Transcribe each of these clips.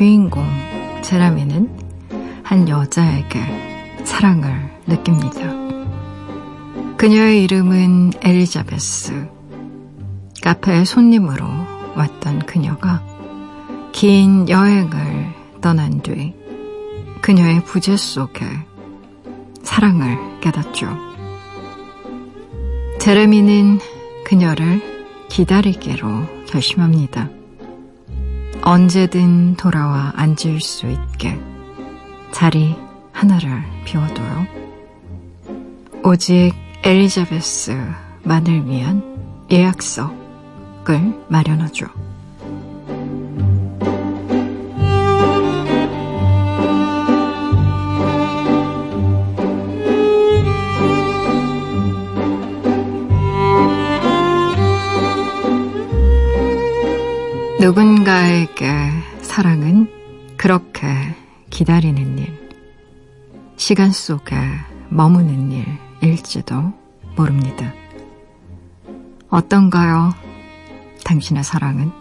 주인공 제라미는 한 여자에게 사랑을 느낍니다. 그녀의 이름은 엘리자베스. 카페에 손님으로 왔던 그녀가 긴 여행을 떠난 뒤 그녀의 부재 속에 사랑을 깨닫죠. 제레미는 그녀를 기다리기로 결심합니다. 언제든 돌아와 앉을 수 있게 자리 하나를 비워둬요. 오직 엘리자베스만을 위한 예약석을 마련하죠. 시간 속에 머무는 일일지도 모릅니다. 어떤가요? 당신의 사랑은?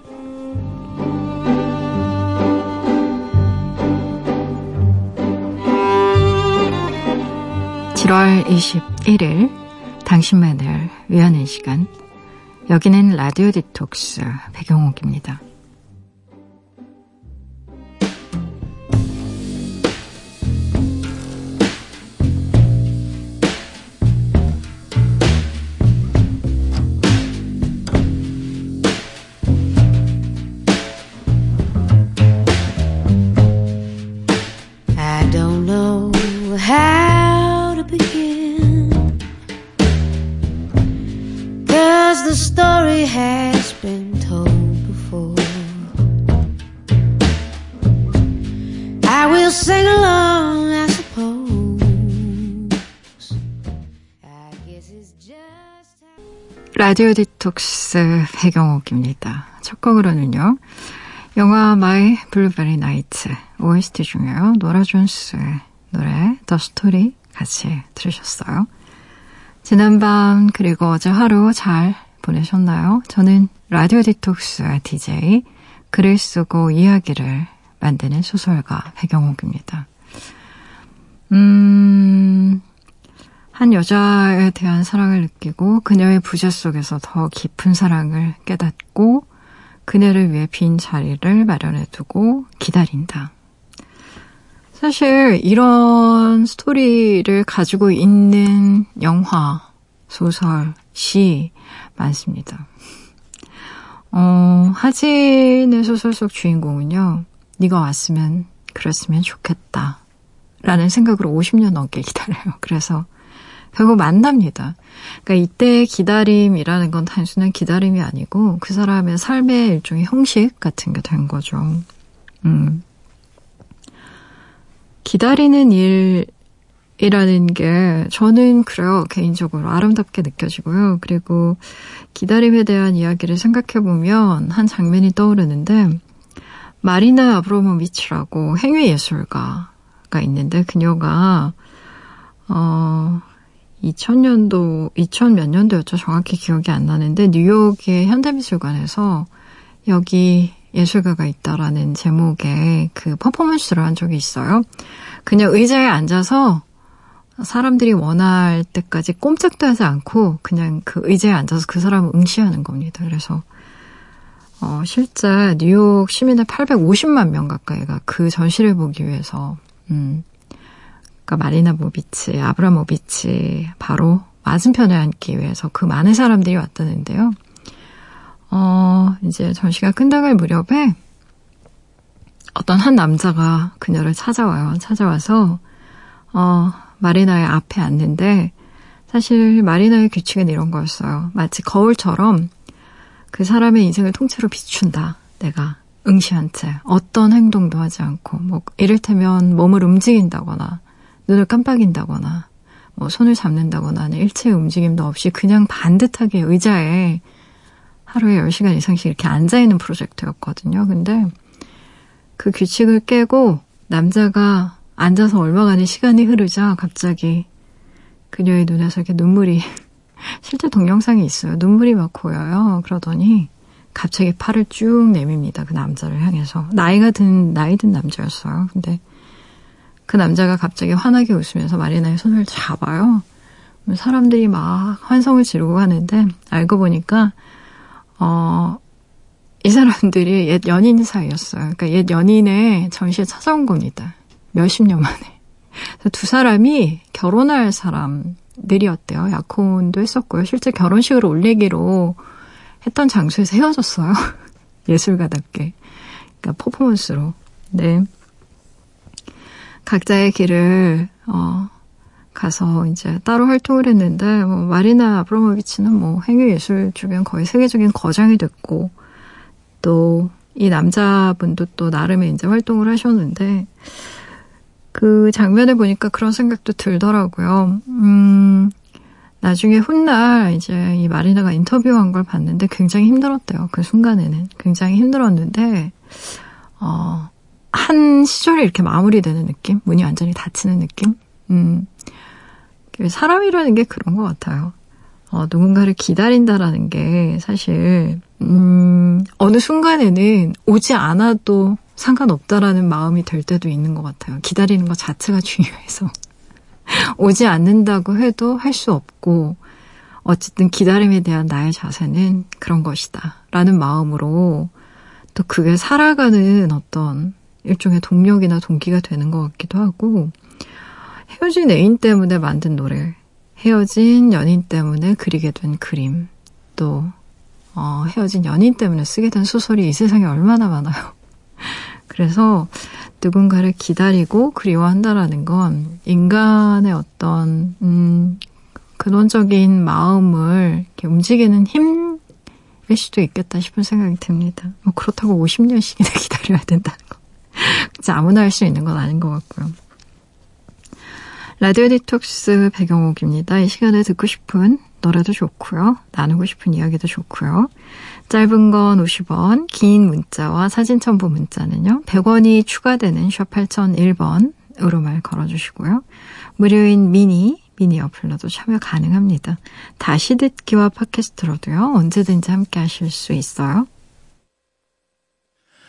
(7월 21일) 당신만을 위하는 시간 여기는 라디오 디톡스 배경옥입니다. 라디오 디톡스 배경옥입니다. 첫 곡으로는요. 영화 마이 블루베리 나이트 OST 중에요. 노라 존스의 노래 The Story 같이 들으셨어요. 지난밤 그리고 어제 하루 잘 보내셨나요? 저는 라디오 디톡스 DJ 글을 쓰고 이야기를 만드는 소설가 배경옥입니다. 음, 한 여자에 대한 사랑을 느끼고 그녀의 부재 속에서 더 깊은 사랑을 깨닫고 그녀를 위해 빈 자리를 마련해 두고 기다린다. 사실 이런 스토리를 가지고 있는 영화, 소설, 시 많습니다. 어, 하진의 소설 속 주인공은요. 네가 왔으면 그랬으면 좋겠다. 라는 생각으로 50년 넘게 기다려요. 그래서 결국 만납니다. 그러니까 이때 기다림이라는 건 단순한 기다림이 아니고 그 사람의 삶의 일종의 형식 같은 게 된 거죠. 음. 기다리는 일이라는 게 저는 그래요. 개인적으로 아름답게 느껴지고요. 그리고 기다림에 대한 이야기를 생각해 보면 한 장면이 떠오르는데 마리나 아브로모비치라고 행위 예술가가 있는데 그녀가 어 2000년도, 2000 몇 년도였죠. 정확히 기억이 안 나는데 뉴욕의 현대미술관에서 여기 예술가가 있다라는 제목의 그 퍼포먼스를 한 적이 있어요. 그냥 의자에 앉아서 사람들이 원할 때까지 꼼짝도 하지 않고 그냥 그 의자에 앉아서 그 사람을 응시하는 겁니다. 그래서 어, 실제 뉴욕 시민의 850만 명 가까이가 그 전시를 보기 위해서 음, 그러니까 마리나 모비치, 아브라모비치 바로 맞은편에 앉기 위해서 그 많은 사람들이 왔다는데요. 어, 이제 전시가 끝나갈 무렵에 어떤 한 남자가 그녀를 찾아와요. 찾아와서 어, 마리나의 앞에 앉는데 사실 마리나의 규칙은 이런 거였어요. 마치 거울처럼 그 사람의 인생을 통째로 비춘다. 내가 응시한 채 어떤 행동도 하지 않고 뭐 이를테면 몸을 움직인다거나 눈을 깜빡인다거나 뭐 손을 잡는다거나 하는 일체의 움직임도 없이 그냥 반듯하게 의자에 하루에 10시간 이상씩 이렇게 앉아있는 프로젝트였거든요. 근데 그 규칙을 깨고 남자가 앉아서 얼마간의 시간이 흐르자 갑자기 그녀의 눈에서 이렇게 눈물이 실제 동영상이 있어요. 눈물이 막 고여요. 그러더니 갑자기 팔을 쭉 내밉니다. 그 남자를 향해서. 나이가 든, 나이 든 남자였어요. 근데 그 남자가 갑자기 환하게 웃으면서 마리나의 손을 잡아요. 사람들이 막 환성을 지르고 하는데 알고 보니까 어, 이 사람들이 옛 연인 사이였어요. 그러니까 옛 연인의 전시에 찾아온 겁니다. 몇십 년 만에. 두 사람이 결혼할 사람들이었대요. 약혼도 했었고요. 실제 결혼식을 올리기로 했던 장소에서 헤어졌어요. 예술가답게. 그러니까 퍼포먼스로. 네. 각자의 길을, 어, 가서 이제 따로 활동을 했는데, 뭐, 마리나 아브로모비치는 뭐, 행위 예술 주변 거의 세계적인 거장이 됐고, 또, 이 남자분도 또 나름의 이제 활동을 하셨는데, 그 장면을 보니까 그런 생각도 들더라고요. 음, 나중에 훗날 이제 이 마리나가 인터뷰한 걸 봤는데 굉장히 힘들었대요. 그 순간에는. 굉장히 힘들었는데, 어, 한 시절이 이렇게 마무리되는 느낌? 문이 완전히 닫히는 느낌? 음, 사람이라는 게 그런 것 같아요. 어, 누군가를 기다린다라는 게 사실, 음, 어느 순간에는 오지 않아도 상관없다라는 마음이 될 때도 있는 것 같아요. 기다리는 것 자체가 중요해서. 오지 않는다고 해도 할 수 없고, 어쨌든 기다림에 대한 나의 자세는 그런 것이다. 라는 마음으로 또 그게 살아가는 어떤 일종의 동력이나 동기가 되는 것 같기도 하고, 헤어진 애인 때문에 만든 노래, 헤어진 연인 때문에 그리게 된 그림, 또, 어, 헤어진 연인 때문에 쓰게 된 소설이 이 세상에 얼마나 많아요. 그래서 누군가를 기다리고 그리워한다라는 건 인간의 어떤, 음, 근원적인 마음을 움직이는 힘일 수도 있겠다 싶은 생각이 듭니다. 뭐 그렇다고 50년씩이나 기다려야 된다는 거. 진짜 아무나 할 수 있는 건 아닌 것 같고요. 라디오 디톡스 배경옥입니다. 이 시간에 듣고 싶은 노래도 좋고요. 나누고 싶은 이야기도 좋고요. 짧은 건 50원, 긴 문자와 사진 첨부 문자는요. 100원이 추가되는 샵 8001번으로 말 걸어주시고요. 무료인 미니, 미니 어플로도 참여 가능합니다. 다시 듣기와 팟캐스트로도요. 언제든지 함께 하실 수 있어요.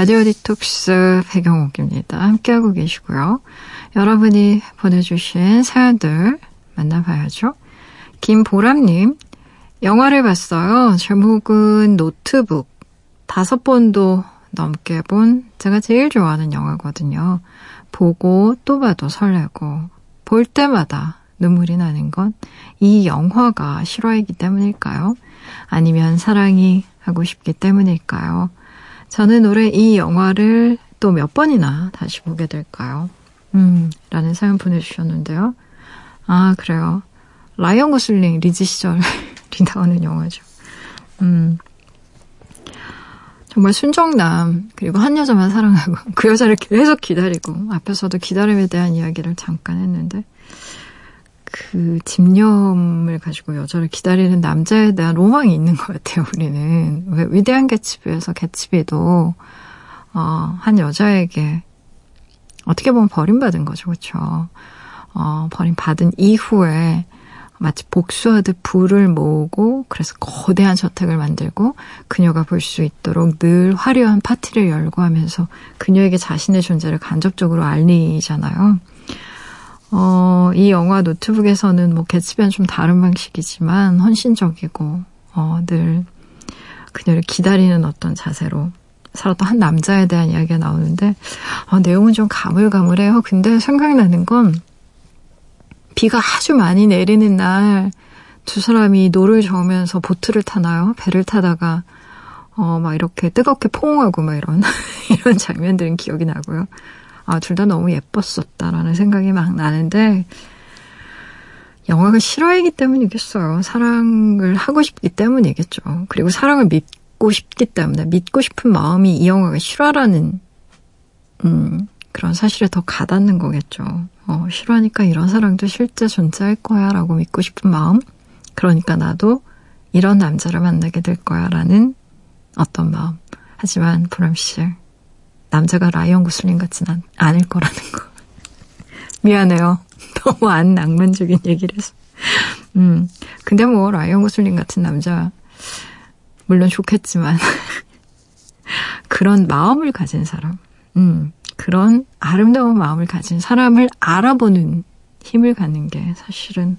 라디오 디톡스 배경옥입니다. 함께하고 계시고요. 여러분이 보내주신 사연들 만나봐야죠. 김보람님, 영화를 봤어요. 제목은 노트북. 다섯 번도 넘게 본 제가 제일 좋아하는 영화거든요. 보고 또 봐도 설레고 볼 때마다 눈물이 나는 건 이 영화가 실화이기 때문일까요? 아니면 사랑이 하고 싶기 때문일까요? 저는 올해 이 영화를 또 몇 번이나 다시 보게 될까요? 음, 라는 사연 보내주셨는데요. 아, 그래요. 라이언 고슬링 리즈 시절이 나오는 영화죠. 음. 정말 순정남, 그리고 한 여자만 사랑하고, 그 여자를 계속 기다리고, 앞에서도 기다림에 대한 이야기를 잠깐 했는데, 그 집념을 가지고 여자를 기다리는 남자에 대한 로망이 있는 것 같아요, 우리는. 왜 위대한 개츠비에서 개츠비도, 어, 한 여자에게 어떻게 보면 버림받은 거죠, 그렇죠? 어, 버림받은 이후에 마치 복수하듯 불을 모으고 그래서 거대한 저택을 만들고 그녀가 볼 수 있도록 늘 화려한 파티를 열고 하면서 그녀에게 자신의 존재를 간접적으로 알리잖아요. 어, 이 영화 노트북에서는 뭐 개츠비는 좀 다른 방식이지만 헌신적이고 어, 늘 그녀를 기다리는 어떤 자세로 살았던 한 남자에 대한 이야기가 나오는데 어, 내용은 좀 가물가물해요. 근데 생각나는 건 비가 아주 많이 내리는 날 두 사람이 노를 저으면서 보트를 타나요? 배를 타다가 어, 막 이렇게 뜨겁게 포옹하고 막 이런 이런 장면들은 기억이 나고요. 아, 둘 다 너무 예뻤었다라는 생각이 막 나는데, 영화가 실화이기 때문이겠어요. 사랑을 하고 싶기 때문이겠죠. 그리고 사랑을 믿고 싶기 때문에, 믿고 싶은 마음이 이 영화가 실화라는, 음, 그런 사실에 더 가닿는 거겠죠. 어, 실화니까 이런 사랑도 실제 존재할 거야 라고 믿고 싶은 마음. 그러니까 나도 이런 남자를 만나게 될 거야 라는 어떤 마음. 하지만 보람 씨, 남자가 라이언 구슬링 같진 않, 않을 거라는 거. 미안해요. 너무 안 낭만적인 얘기를 해서. 음, 근데 뭐 라이언 구슬링 같은 남자 물론 좋겠지만 그런 마음을 가진 사람, 음, 그런 아름다운 마음을 가진 사람을 알아보는 힘을 갖는 게 사실은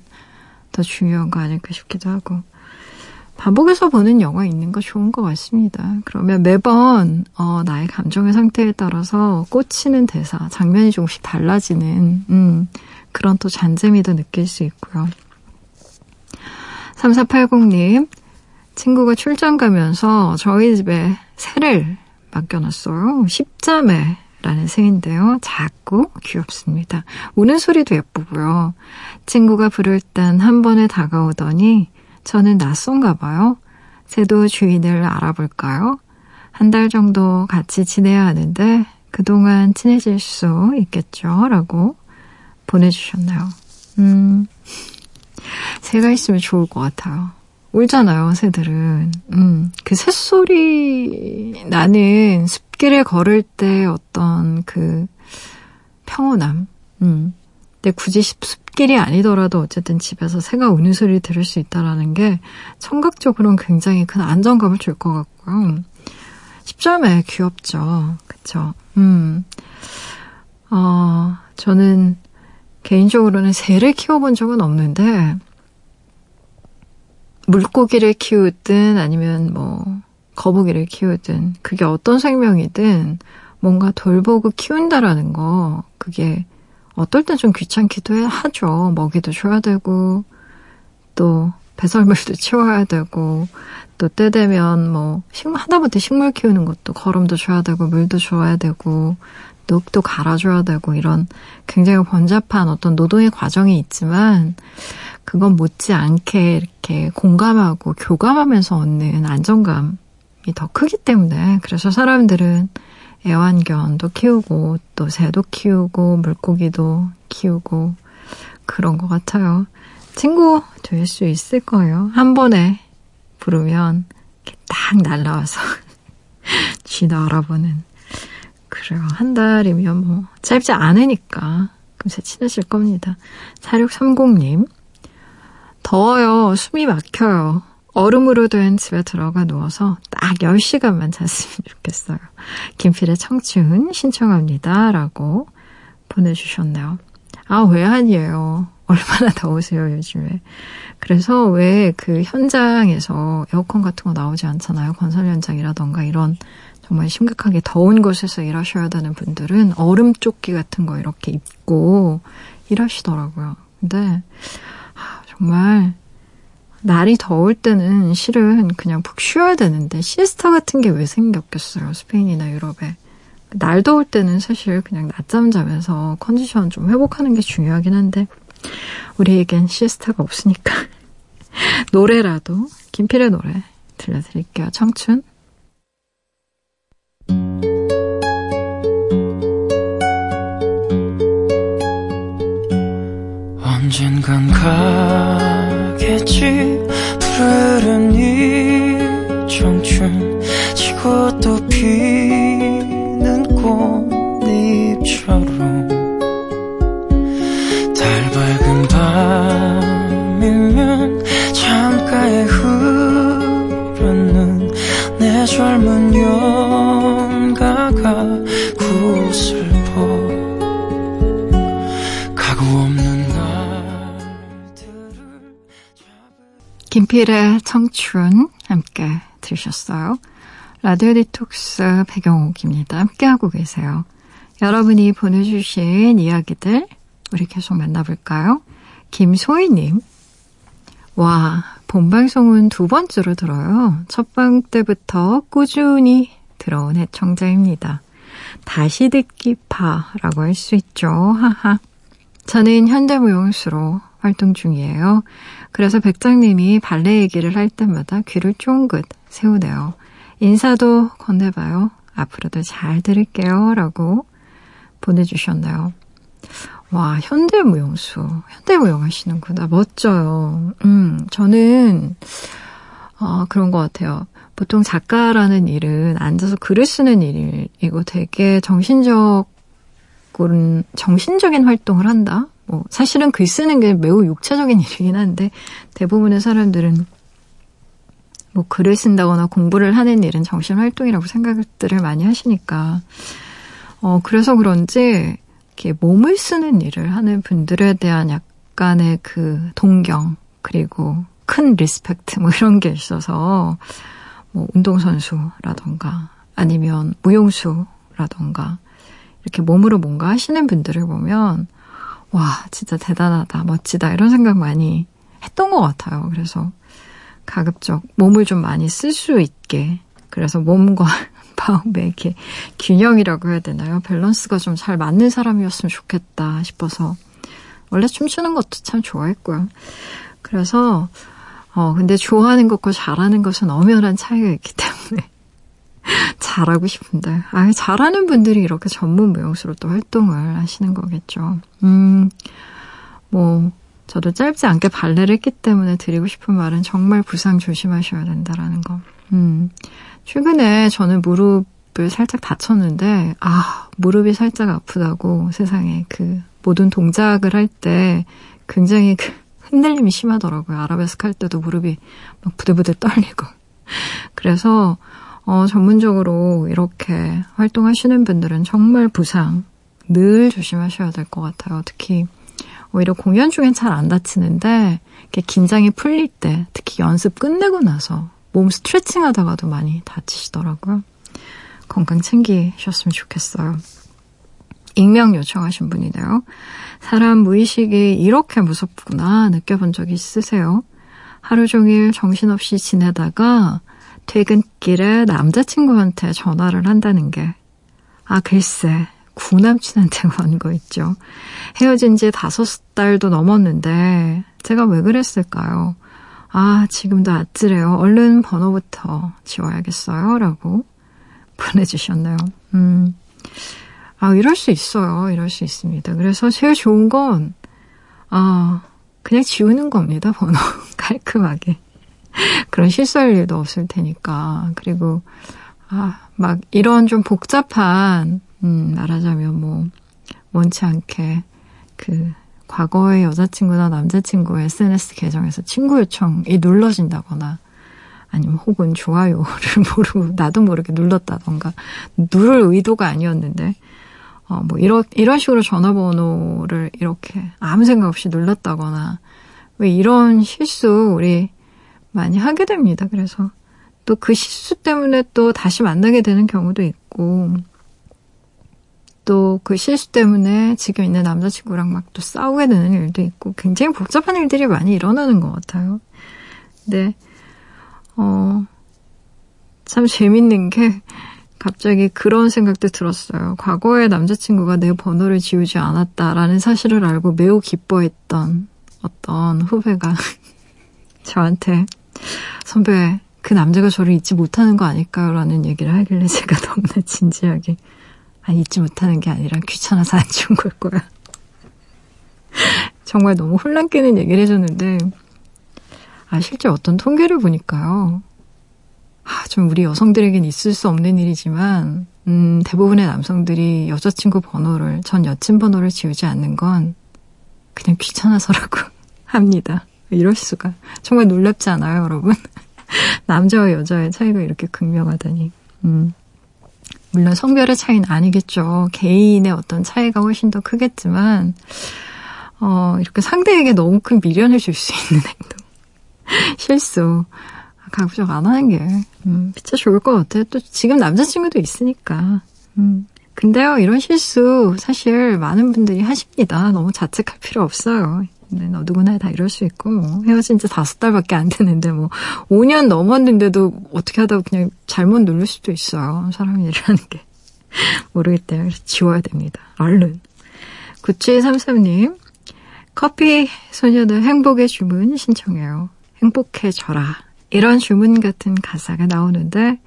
더 중요한 거 아닐까 싶기도 하고. 반복해서 보는 영화 있는 거 좋은 것 같습니다. 그러면 매번 어, 나의 감정의 상태에 따라서 꽂히는 대사, 장면이 조금씩 달라지는 음, 그런 또 잔재미도 느낄 수 있고요. 3480님, 친구가 출장 가면서 저희 집에 새를 맡겨놨어요. 십자매 라는 새인데요. 작고 귀엽습니다. 우는 소리도 예쁘고요. 친구가 부를 땐 한 번에 다가오더니 저는 낯선가 봐요. 새도 주인을 알아볼까요? 한 달 정도 같이 지내야 하는데 그동안 친해질 수 있겠죠? 라고 보내주셨나요? 음, 새가 있으면 좋을 것 같아요. 울잖아요, 새들은. 음, 그 새소리 나는 숲길을 걸을 때 어떤 그 평온함, 음, 근데 굳이 숲 길이 아니더라도 어쨌든 집에서 새가 우는 소리를 들을 수 있다라는 게 청각적으로는 굉장히 큰 안정감을 줄 것 같고요. 10점에 귀엽죠. 그쵸. 음. 어, 저는 개인적으로는 새를 키워본 적은 없는데, 물고기를 키우든 아니면 뭐, 거북이를 키우든, 그게 어떤 생명이든 뭔가 돌보고 키운다라는 거, 그게 어떨 땐 좀 귀찮기도 해, 하죠. 먹이도 줘야 되고, 또 배설물도 치워야 되고, 또 때 되면 뭐, 식물, 하다못해 식물 키우는 것도 거름도 줘야 되고, 물도 줘야 되고, 흙도 갈아줘야 되고, 이런 굉장히 번잡한 어떤 노동의 과정이 있지만, 그건 못지않게 이렇게 공감하고 교감하면서 얻는 안정감이 더 크기 때문에, 그래서 사람들은 애완견도 키우고 또 새도 키우고 물고기도 키우고 그런 것 같아요. 친구 될 수 있을 거예요. 한 번에 부르면 딱 날라와서 쥐도 알아보는. 그래요. 한 달이면 뭐 짧지 않으니까 금세 친해질 겁니다. 4630님. 더워요. 숨이 막혀요. 얼음으로 된 집에 들어가 누워서 딱 10시간만 잤으면 좋겠어요. 김필의 청춘 신청합니다. 라고 보내주셨네요. 아, 왜 아니에요? 얼마나 더우세요, 요즘에. 그래서 왜 그 현장에서 에어컨 같은 거 나오지 않잖아요. 건설 현장이라던가 이런 정말 심각하게 더운 곳에서 일하셔야 되는 분들은 얼음 조끼 같은 거 이렇게 입고 일하시더라고요. 근데, 아, 정말 날이 더울 때는 실은 그냥 푹 쉬어야 되는데 시에스타 같은 게 왜 생겼겠어요. 스페인이나 유럽에. 날 더울 때는 사실 그냥 낮잠 자면서 컨디션 좀 회복하는 게 중요하긴 한데 우리에겐 시에스타가 없으니까 노래라도 김필의 노래 들려드릴게요. 청춘. 언젠간 가 겠지. 푸른 이 청춘 지고 또 피는 꽃잎처럼 김필의 청춘 함께 들으셨어요. 라디오 디톡스 배경옥입니다. 함께하고 계세요. 여러분이 보내주신 이야기들 우리 계속 만나볼까요? 김소희님. 와, 본방송은 두 번째로 들어요. 첫 방 때부터 꾸준히 들어온 애청자입니다. 다시 듣기 파라고 할 수 있죠. 하하. 저는 현대무용수로 활동 중이에요. 그래서 백장님이 발레 얘기를 할 때마다 귀를 쫑긋 세우네요. 인사도 건네봐요. 앞으로도 잘 들을게요. 라고 보내주셨나요? 와, 현대무용수. 현대무용 하시는구나. 멋져요. 음, 저는, 어, 그런 것 같아요. 보통 작가라는 일은 앉아서 글을 쓰는 일이고 되게 정신적, 정신적인 활동을 한다? 뭐, 사실은 글 쓰는 게 매우 육체적인 일이긴 한데, 대부분의 사람들은 뭐 글을 쓴다거나 공부를 하는 일은 정신 활동이라고 생각들을 많이 하시니까, 어, 그래서 그런지, 이렇게 몸을 쓰는 일을 하는 분들에 대한 약간의 그 동경, 그리고 큰 respect, 뭐 이런 게 있어서, 뭐 운동선수라던가, 아니면 무용수라던가, 이렇게 몸으로 뭔가 하시는 분들을 보면, 와, 진짜 대단하다, 멋지다, 이런 생각 많이 했던 것 같아요. 그래서 가급적 몸을 좀 많이 쓸 수 있게, 그래서 몸과 마음의 이렇게 균형이라고 해야 되나요? 밸런스가 좀 잘 맞는 사람이었으면 좋겠다 싶어서 원래 춤추는 것도 참 좋아했고요. 그래서 어 근데 좋아하는 것과 잘하는 것은 엄연한 차이가 있기 때문에 잘하고 싶은데 아 잘하는 분들이 이렇게 전문 무용수로 또 활동을 하시는 거겠죠. 음 뭐 저도 짧지 않게 발레를 했기 때문에 드리고 싶은 말은 정말 부상 조심하셔야 된다라는 거. 음. 최근에 저는 무릎을 살짝 다쳤는데, 아, 무릎이 살짝 아프다고 세상에 그 모든 동작을 할 때 굉장히 그 흔들림이 심하더라고요. 아라베스크 할 때도 무릎이 막 부들부들 떨리고. 그래서, 어, 전문적으로 이렇게 활동하시는 분들은 정말 부상 늘 조심하셔야 될 것 같아요. 특히 오히려 공연 중엔 잘 안 다치는데, 이렇게 긴장이 풀릴 때, 특히 연습 끝내고 나서 몸 스트레칭 하다가도 많이 다치시더라고요. 건강 챙기셨으면 좋겠어요. 익명 요청하신 분이네요. 사람 무의식이 이렇게 무섭구나 느껴본 적 있으세요? 하루 종일 정신없이 지내다가 퇴근길에 남자친구한테 전화를 한다는 게, 아, 글쎄, 구남친한테 건 거 있죠. 헤어진 지 다섯 달도 넘었는데, 제가 왜 그랬을까요? 아, 지금도 아찔해요. 얼른 번호부터 지워야겠어요. 라고 보내주셨네요. 음. 아, 이럴 수 있어요. 이럴 수 있습니다. 그래서 제일 좋은 건, 아, 그냥 지우는 겁니다. 번호. 깔끔하게. 그런 실수할 일도 없을 테니까. 그리고, 아, 막 이런 좀 복잡한, 음, 말하자면 뭐, 원치 않게 그 과거의 여자친구나 남자친구의 SNS 계정에서 친구 요청이 눌러진다거나 아니면 혹은 좋아요를 모르고 나도 모르게 눌렀다던가 누를 의도가 아니었는데 어 뭐 이런 이런 식으로 전화번호를 이렇게 아무 생각 없이 눌렀다거나 왜 이런 실수 우리 많이 하게 됩니다. 그래서 또 그 실수 때문에 또 다시 만나게 되는 경우도 있고 또 그 실수 때문에 지금 있는 남자친구랑 막 또 싸우게 되는 일도 있고 굉장히 복잡한 일들이 많이 일어나는 것 같아요. 근데, 어, 참 재밌는 게 갑자기 그런 생각도 들었어요. 과거에 남자친구가 내 번호를 지우지 않았다라는 사실을 알고 매우 기뻐했던 어떤 후배가 저한테 선배, 그 남자가 저를 잊지 못하는 거 아닐까요? 라는 얘기를 하길래 제가 너무나 진지하게 아, 잊지 못하는 게 아니라 귀찮아서 안 지운 걸 거야. 정말 너무 혼란 깨는 얘기를 해줬는데, 아, 실제 어떤 통계를 보니까요. 아, 좀 우리 여성들에겐 있을 수 없는 일이지만, 음, 대부분의 남성들이 여자친구 번호를, 전 여친 번호를 지우지 않는 건 그냥 귀찮아서라고 합니다. 이럴 수가. 정말 놀랍지 않아요, 여러분? 남자와 여자의 차이가 이렇게 극명하다니. 음. 물론 성별의 차이는 아니겠죠. 개인의 어떤 차이가 훨씬 더 크겠지만, 어, 이렇게 상대에게 너무 큰 미련을 줄 수 있는 행동. 실수. 가급적 안 하는 게, 음, 진짜 좋을 것 같아요. 또 지금 남자친구도 있으니까. 음. 근데요, 이런 실수 사실 많은 분들이 하십니다. 너무 자책할 필요 없어요. 네, 너 누구나 다 이럴 수 있고, 뭐, 헤어진 지 다섯 달밖에 안 되는데, 뭐, 5년 넘었는데도 어떻게 하다가 그냥 잘못 누를 수도 있어요. 사람이 일하는 게. 모르겠대요. 그래서 지워야 됩니다. 얼른. 9733님, 커피 소녀들 행복의 주문 신청해요. 행복해져라. 이런 주문 같은 가사가 나오는데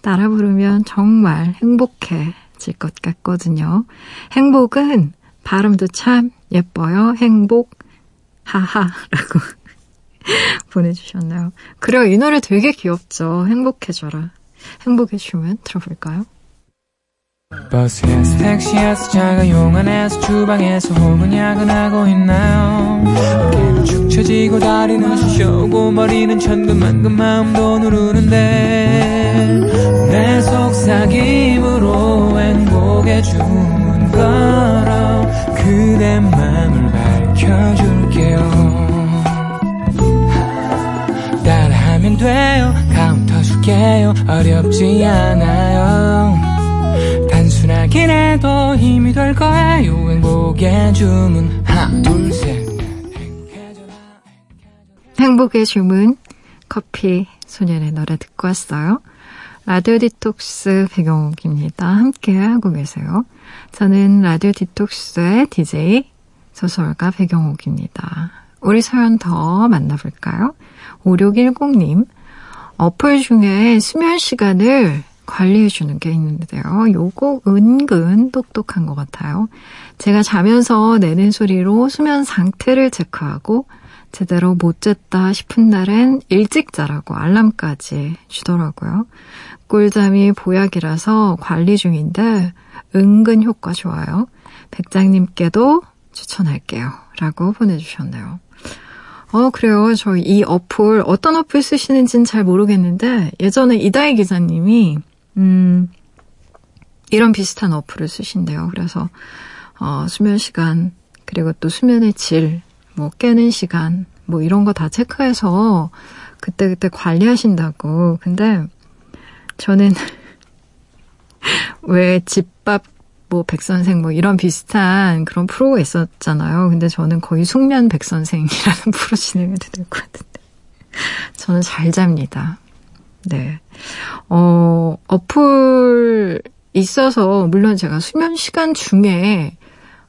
따라 부르면 정말 행복해질 것 같거든요. 행복은 발음도 참 예뻐요. 행복, 하하라고 보내주셨나요? 그래요. 이 노래 되게 귀엽죠. 행복해져라. 행복의 주문 들어볼까요? 버스에서 택시에서 자가용 안에서 주방에서 혹은 야근하고 있나요 어깨는 축 처지고 다리는 쑤셔오고 머리는 천근만근 마음도 누르는데 내 속삭임으로 행복의 주문 걸어 그대 맘을 밝혀 줄게요. 따라하면 돼요. 카운트 줄게요. 어렵지 않아요. 단순하긴 해도 힘이 될 거예요. 행복의 주문. 하나 둘셋. 행복의 주문. 커피 소년의 노래 듣고 왔어요. 라디오 디톡스 배경옥입니다. 함께 하고 계세요. 저는 라디오 디톡스의 DJ 소설가 배경옥입니다. 우리 사연 더 만나볼까요? 5610님, 어플 중에 수면 시간을 관리해주는 게 있는데요. 요거 은근 똑똑한 것 같아요. 제가 자면서 내는 소리로 수면 상태를 체크하고 제대로 못 잤다 싶은 날엔 일찍 자라고 알람까지 주더라고요. 꿀잠이 보약이라서 관리 중인데 은근 효과 좋아요. 백장님께도 추천할게요. 라고 보내주셨네요. 어, 그래요. 저희 이 어플, 어떤 어플 쓰시는지는 잘 모르겠는데, 예전에 이다희 기자님이 음, 이런 비슷한 어플을 쓰신대요. 그래서, 어, 수면 시간, 그리고 또 수면의 질, 뭐, 깨는 시간, 뭐, 이런 거 다 체크해서 그때그때 관리하신다고. 근데, 저는, 왜 집밥, 뭐, 백선생, 뭐, 이런 비슷한 그런 프로가 있었잖아요. 근데 저는 거의 숙면 백선생이라는 프로 진행해도 될 것 같은데. 저는 잘 잡니다. 네. 어, 어플 있어서, 물론 제가 수면 시간 중에,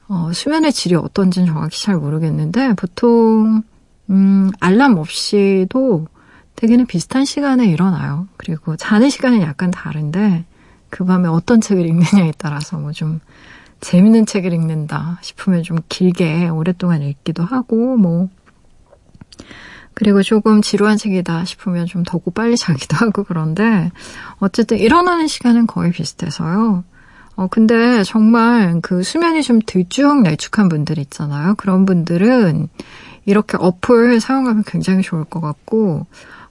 어, 수면의 질이 어떤지는 정확히 잘 모르겠는데, 보통, 음, 알람 없이도 대개는 비슷한 시간에 일어나요. 그리고 자는 시간은 약간 다른데, 그 밤에 어떤 책을 읽느냐에 따라서 뭐 좀 재밌는 책을 읽는다 싶으면 좀 길게 오랫동안 읽기도 하고, 뭐, 그리고 조금 지루한 책이다 싶으면 좀 더고 빨리 자기도 하고 그런데 어쨌든 일어나는 시간은 거의 비슷해서요. 어, 근데 정말 그 수면이 좀 들쭉날쭉한 분들 있잖아요. 그런 분들은 이렇게 어플 사용하면 굉장히 좋을 것 같고,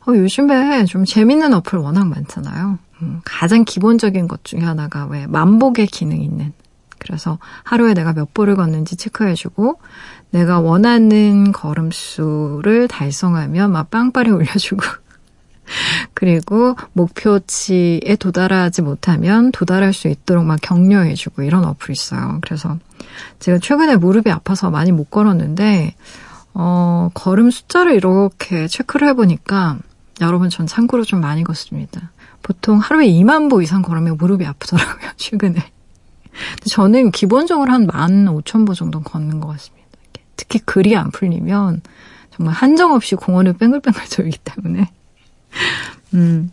어, 요즘에 좀 재밌는 어플 워낙 많잖아요. 음, 가장 기본적인 것 중에 하나가 왜 만복의 기능 있는. 그래서 하루에 내가 몇 보를 걷는지 체크해주고, 내가 원하는 걸음수를 달성하면 막 빵빠레 올려주고 그리고 목표치에 도달하지 못하면 도달할 수 있도록 막 격려해주고 이런 어플이 있어요. 그래서 제가 최근에 무릎이 아파서 많이 못 걸었는데 어, 걸음 숫자를 이렇게 체크를 해보니까 여러분 전 참고로 좀 많이 걷습니다. 보통 하루에 2만 보 이상 걸으면 무릎이 아프더라고요, 최근에. 저는 기본적으로 한 15,000보 정도 걷는 것 같습니다. 특히 글이 안 풀리면 정말 한정없이 공원을 뺑글뺑글 돌기 때문에. 음.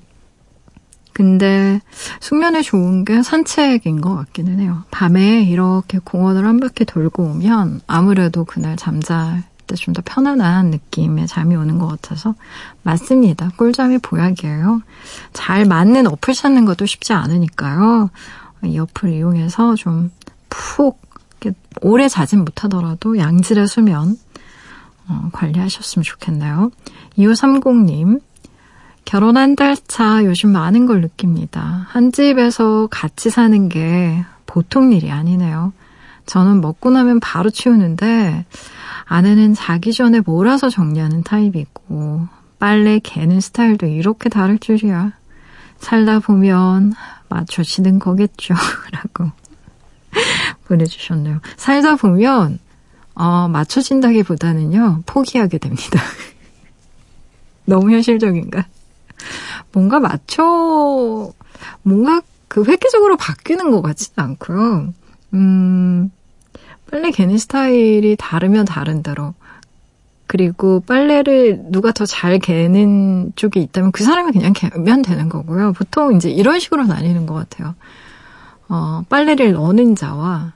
근데 숙면에 좋은 게 산책인 것 같기는 해요. 밤에 이렇게 공원을 한 바퀴 돌고 오면 아무래도 그날 잠잘 때 좀 더 편안한 느낌의 잠이 오는 것 같아서 맞습니다. 꿀잠이 보약이에요. 잘 맞는 어플 찾는 것도 쉽지 않으니까요. 이 어플 이용해서 좀 푹 오래 자진 못하더라도 양질의 수면 어, 관리하셨으면 좋겠네요. 2530님, 결혼 한 달 차 요즘 많은 걸 느낍니다. 한 집에서 같이 사는 게 보통 일이 아니네요. 저는 먹고 나면 바로 치우는데 아내는 자기 전에 몰아서 정리하는 타입이고 빨래 개는 스타일도 이렇게 다를 줄이야. 살다 보면 맞춰지는 거겠죠. 라고 보내주셨네요. 살다 보면 어, 맞춰진다기보다는요 포기하게 됩니다. 너무 현실적인가? 뭔가 맞춰 뭔가 그 획기적으로 바뀌는 것 같지는 않고요. 음, 빨래 개는 스타일이 다르면 다른 대로. 그리고 빨래를 누가 더 잘 개는 쪽이 있다면 그 사람이 그냥 개면 되는 거고요. 보통 이제 이런 식으로 나뉘는 것 같아요. 어, 빨래를 넣는 자와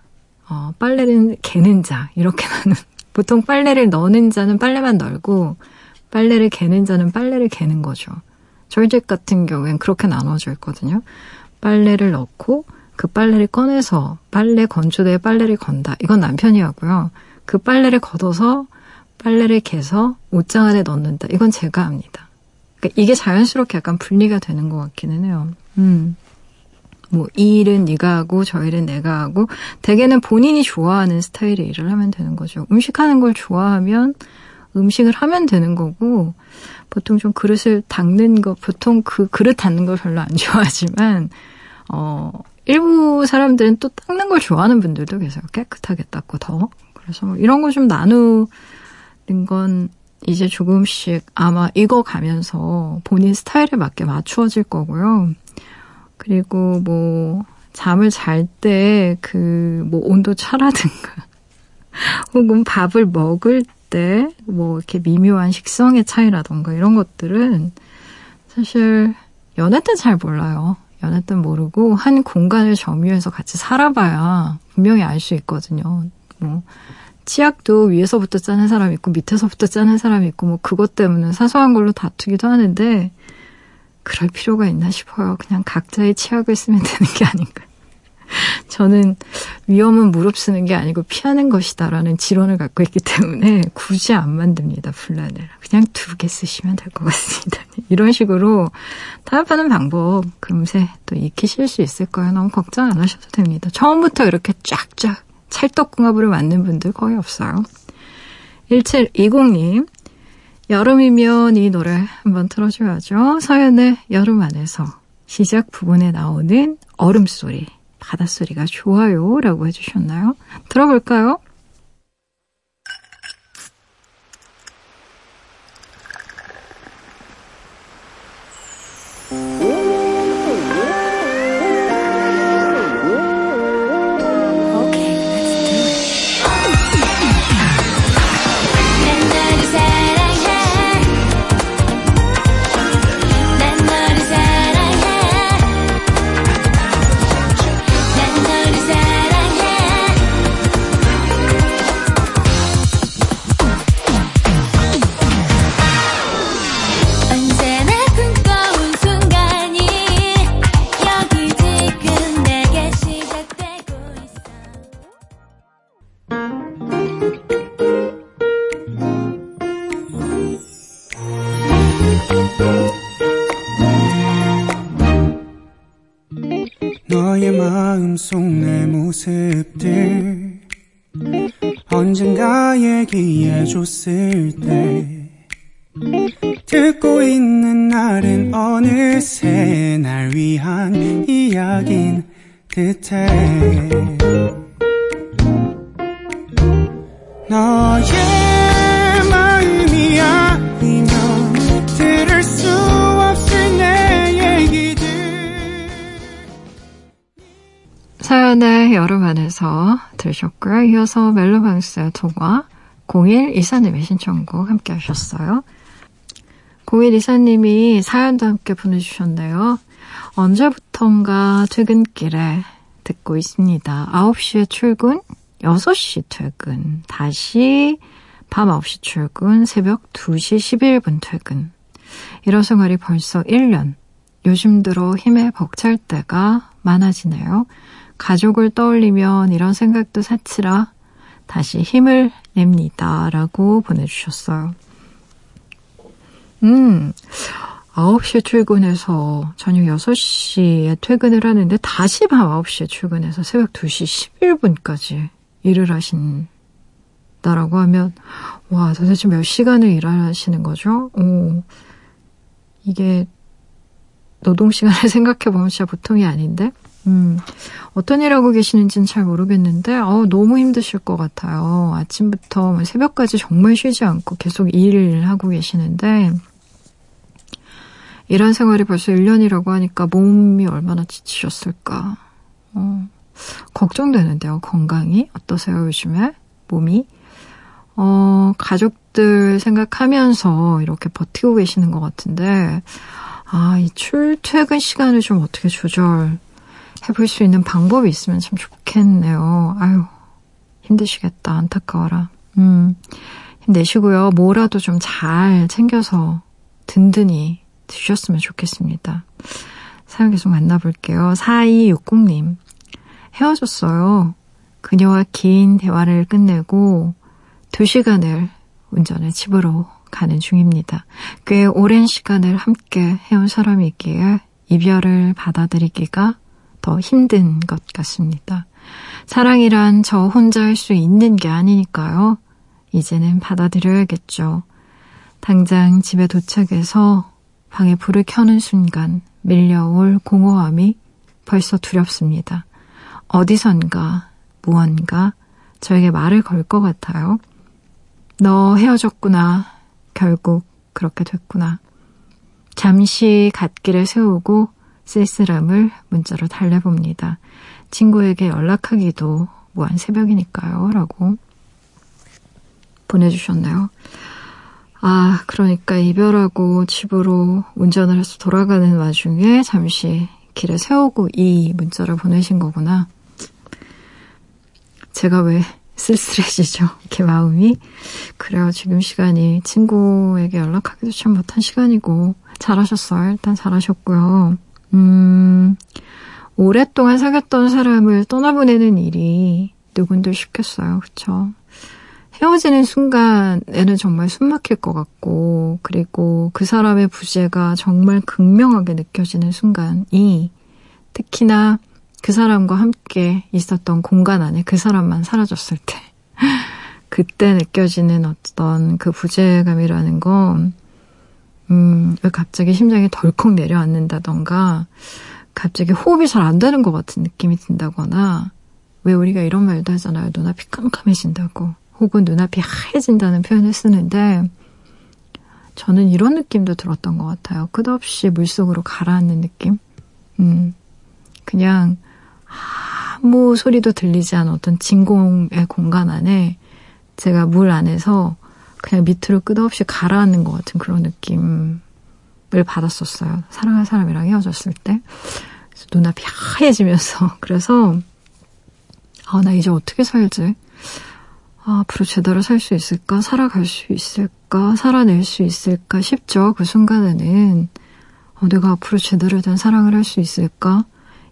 어, 빨래를 개는 자 이렇게 나는 보통 빨래를 넣는 자는 빨래만 널고 빨래를 개는 자는 빨래를 개는 거죠. 저희 집 같은 경우엔 그렇게 나눠져 있거든요. 빨래를 넣고 그 빨래를 꺼내서 빨래 건조대에 빨래를 건다. 이건 남편이 하고요. 그 빨래를 걷어서 빨래를 개서 옷장 안에 넣는다. 이건 제가 합니다. 그러니까 이게 자연스럽게 약간 분리가 되는 것 같기는 해요. 음. 뭐, 이 일은 네가 하고, 저 일은 내가 하고, 대개는 본인이 좋아하는 스타일의 일을 하면 되는 거죠. 음식하는 걸 좋아하면 음식을 하면 되는 거고, 보통 좀 그릇을 닦는 거, 보통 그 그릇 닦는 걸 별로 안 좋아하지만, 어, 일부 사람들은 또 닦는 걸 좋아하는 분들도 계세요. 깨끗하게 닦고 더. 그래서 뭐 이런 거 좀 나누는 건 이제 조금씩 아마 익어가면서 본인 스타일에 맞게 맞추어질 거고요. 그리고 뭐 잠을 잘 때 그 뭐 온도 차라든가 혹은 밥을 먹을 때 뭐 이렇게 미묘한 식성의 차이라던가 이런 것들은 사실 연애 때 잘 몰라요. 연애 때 모르고 한 공간을 점유해서 같이 살아봐야 분명히 알 수 있거든요. 뭐 치약도 위에서부터 짜는 사람 있고 밑에서부터 짜는 사람 있고 뭐 그것 때문에 사소한 걸로 다투기도 하는데 그럴 필요가 있나 싶어요. 그냥 각자의 치약을 쓰면 되는 게 아닌가. 저는 위험은 무릅쓰는 게 아니고 피하는 것이다라는 지론을 갖고 있기 때문에 굳이 안 만듭니다, 플란을. 그냥 두 개 쓰시면 될 것 같습니다. 이런 식으로 타협하는 방법 금세 또 익히실 수 있을 거예요. 너무 걱정 안 하셔도 됩니다. 처음부터 이렇게 쫙쫙 찰떡궁합으로 맞는 분들 거의 없어요. 1720님, 여름이면 이 노래 한번 틀어줘야죠. 서연의 여름 안에서 시작 부분에 나오는 얼음 소리, 바닷소리가 좋아요. 라고 해주셨나요? 들어볼까요? 너 듣고 있는 날은 어느새 날 위한 이야긴 듯해 너의 사연의 여름 안에서 들으셨고요. 이어서 멜로망스의 통화 01 이사님의 신청곡 함께 하셨어요. 01 이사님이 사연도 함께 보내주셨네요. 언제부턴가 퇴근길에 듣고 있습니다. 9시에 출근, 6시 퇴근, 다시 밤 9시 출근, 새벽 2시 11분 퇴근. 이런 생활이 벌써 1년. 요즘 들어 힘에 벅찰 때가 많아지네요. 가족을 떠올리면 이런 생각도 사치라 다시 힘을 냅니다. 라고 보내주셨어요. 음, 9시에 출근해서 저녁 6시에 퇴근을 하는데 다시 밤 9시에 출근해서 새벽 2시 11분까지 일을 하신다라고 하면, 와, 도대체 몇 시간을 일하시는 거죠? 오, 이게 노동 시간을 생각해 보면 진짜 보통이 아닌데? 음, 어떤 일 하고 계시는지는 잘 모르겠는데, 어, 너무 힘드실 것 같아요. 아침부터 뭐 새벽까지 정말 쉬지 않고 계속 일을 하고 계시는데, 일한 생활이 벌써 1년이라고 하니까 몸이 얼마나 지치셨을까. 어, 걱정되는데요, 건강이. 어떠세요, 요즘에? 몸이? 어, 가족들 생각하면서 이렇게 버티고 계시는 것 같은데, 아, 이 출퇴근 시간을 좀 어떻게 조절해 볼 수 있는 방법이 있으면 참 좋겠네요. 아유, 힘드시겠다. 안타까워라. 음, 힘내시고요. 뭐라도 좀 잘 챙겨서 든든히 드셨으면 좋겠습니다. 사연 계속 만나볼게요. 4260님. 헤어졌어요. 그녀와 긴 대화를 끝내고 2시간을 운전해 집으로 가는 중입니다. 꽤 오랜 시간을 함께 해온 사람이기에 이별을 받아들이기가 더 힘든 것 같습니다. 사랑이란 저 혼자 할 수 있는 게 아니니까요. 이제는 받아들여야겠죠. 당장 집에 도착해서 방에 불을 켜는 순간 밀려올 공허함이 벌써 두렵습니다. 어디선가 무언가 저에게 말을 걸 것 같아요. 너 헤어졌구나. 결국 그렇게 됐구나. 잠시 갓길을 세우고 쓸쓸함을 문자로 달래봅니다. 친구에게 연락하기도 무한 새벽이니까요. 라고 보내주셨나요? 아, 그러니까 이별하고 집으로 운전을 해서 돌아가는 와중에 잠시 길에 세우고 이 문자를 보내신 거구나. 제가 왜 쓸쓸해지죠? 이렇게 마음이. 그래요. 지금 시간이 친구에게 연락하기도 참 못한 시간이고, 잘하셨어요. 일단 잘하셨고요. 음, 오랫동안 사귀었던 사람을 떠나보내는 일이 누군들 쉽겠어요. 그쵸? 헤어지는 순간에는 정말 숨 막힐 것 같고, 그리고 그 사람의 부재가 정말 극명하게 느껴지는 순간이 특히나 그 사람과 함께 있었던 공간 안에 그 사람만 사라졌을 때, 그때 느껴지는 어떤 그 부재감이라는 건, 음, 왜 갑자기 심장이 덜컥 내려앉는다던가, 갑자기 호흡이 잘 안 되는 것 같은 느낌이 든다거나, 왜 우리가 이런 말도 하잖아요. 눈앞이 깜깜해진다고. 혹은 눈앞이 하얘진다는 표현을 쓰는데 저는 이런 느낌도 들었던 것 같아요. 끝없이 물속으로 가라앉는 느낌? 음, 그냥 아무 소리도 들리지 않은 어떤 진공의 공간 안에 제가 물 안에서 그냥 밑으로 끝없이 가라앉는 것 같은 그런 느낌을 받았었어요. 사랑하는 사람이랑 헤어졌을 때. 눈앞이 하얘지면서. 그래서, 아, 나 이제 어떻게 살지? 아, 앞으로 제대로 살 수 있을까? 살아갈 수 있을까? 살아낼 수 있을까? 싶죠. 그 순간에는. 어, 내가 앞으로 제대로 된 사랑을 할 수 있을까?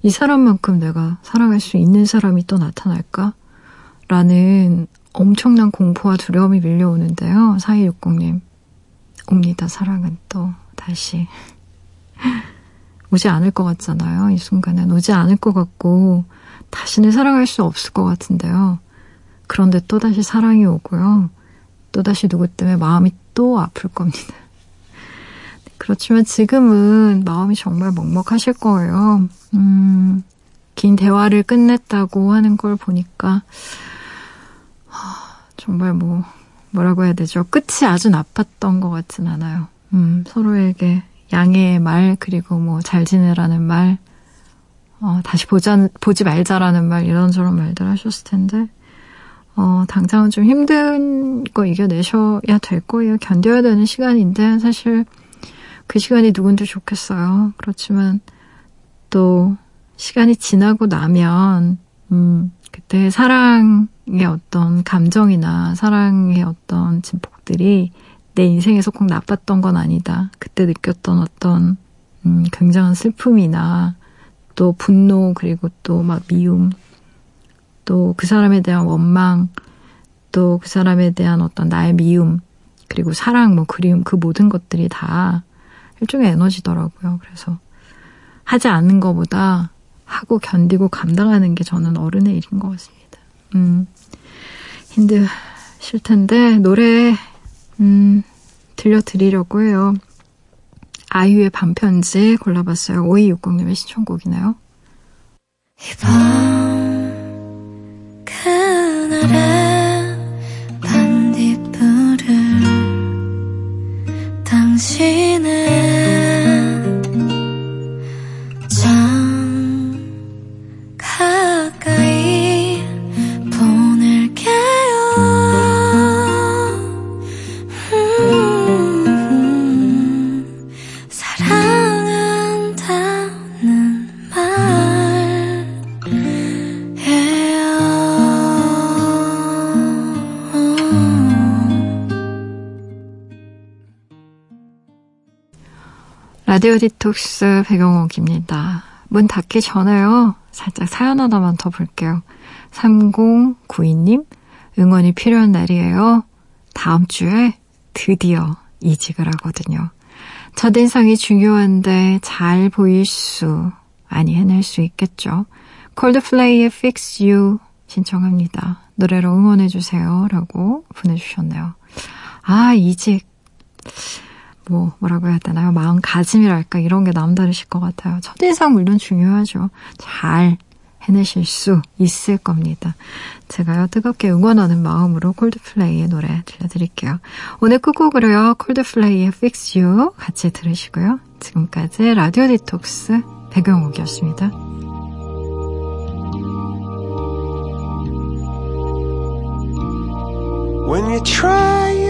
이 사람만큼 내가 사랑할 수 있는 사람이 또 나타날까? 라는 엄청난 공포와 두려움이 밀려오는데요. 4260님. 옵니다. 사랑은 또 다시. 오지 않을 것 같잖아요. 이 순간엔. 오지 않을 것 같고, 다시는 사랑할 수 없을 것 같은데요. 그런데 또다시 사랑이 오고요. 또다시 누구 때문에 마음이 또 아플 겁니다. 그렇지만 지금은 마음이 정말 먹먹하실 거예요. 음, 긴 대화를 끝냈다고 하는 걸 보니까, 정말 뭐, 뭐라고 해야 되죠? 끝이 아주 나빴던 것 같진 않아요. 음, 서로에게 양해의 말, 그리고 뭐, 잘 지내라는 말, 어, 다시 보자, 보지 말자라는 말, 이런저런 말들 하셨을 텐데, 어, 당장은 좀 힘든 거 이겨내셔야 될 거예요. 견뎌야 되는 시간인데, 사실 그 시간이 누군지 좋겠어요. 그렇지만 또 시간이 지나고 나면, 음, 그때 사랑의 어떤 감정이나 사랑의 어떤 진폭들이 내 인생에서 꼭 나빴던 건 아니다. 그때 느꼈던 어떤, 음, 굉장한 슬픔이나 또 분노, 그리고 또 막 미움, 또 그 사람에 대한 원망, 또 그 사람에 대한 어떤 나의 미움, 그리고 사랑, 뭐 그리움, 그 모든 것들이 다 일종의 에너지더라고요. 그래서 하지 않는 것보다 하고 견디고 감당하는 게 저는 어른의 일인 것 같습니다. 음, 힘드실 텐데, 노래, 음, 들려드리려고 해요. 아이유의 반편지 골라봤어요. 5260님의 신청곡이네요. 이밤 라디오 디톡스 배경옥입니다. 문 닫기 전에요. 살짝 사연 하나만 더 볼게요. 3092님, 응원이 필요한 날이에요. 다음 주에 드디어 이직을 하거든요. 첫인상이 중요한데 잘 보일 수, 아니 해낼 수 있겠죠. 콜드플레이의 Fix You 신청합니다. 노래로 응원해주세요. 라고 보내주셨네요. 아, 이직. 뭐, 뭐라고 해야 되나요? 마음가짐이랄까? 이런 게 남다르실 것 같아요. 첫인상 물론 중요하죠. 잘 해내실 수 있을 겁니다. 제가요, 뜨겁게 응원하는 마음으로 콜드플레이의 노래 들려드릴게요. 오늘 끝곡으로요, 콜드플레이의 Fix You 같이 들으시고요. 지금까지 라디오 디톡스 배경옥이었습니다. When you try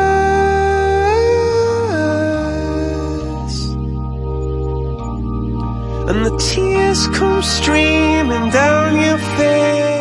And the tears come streaming down your face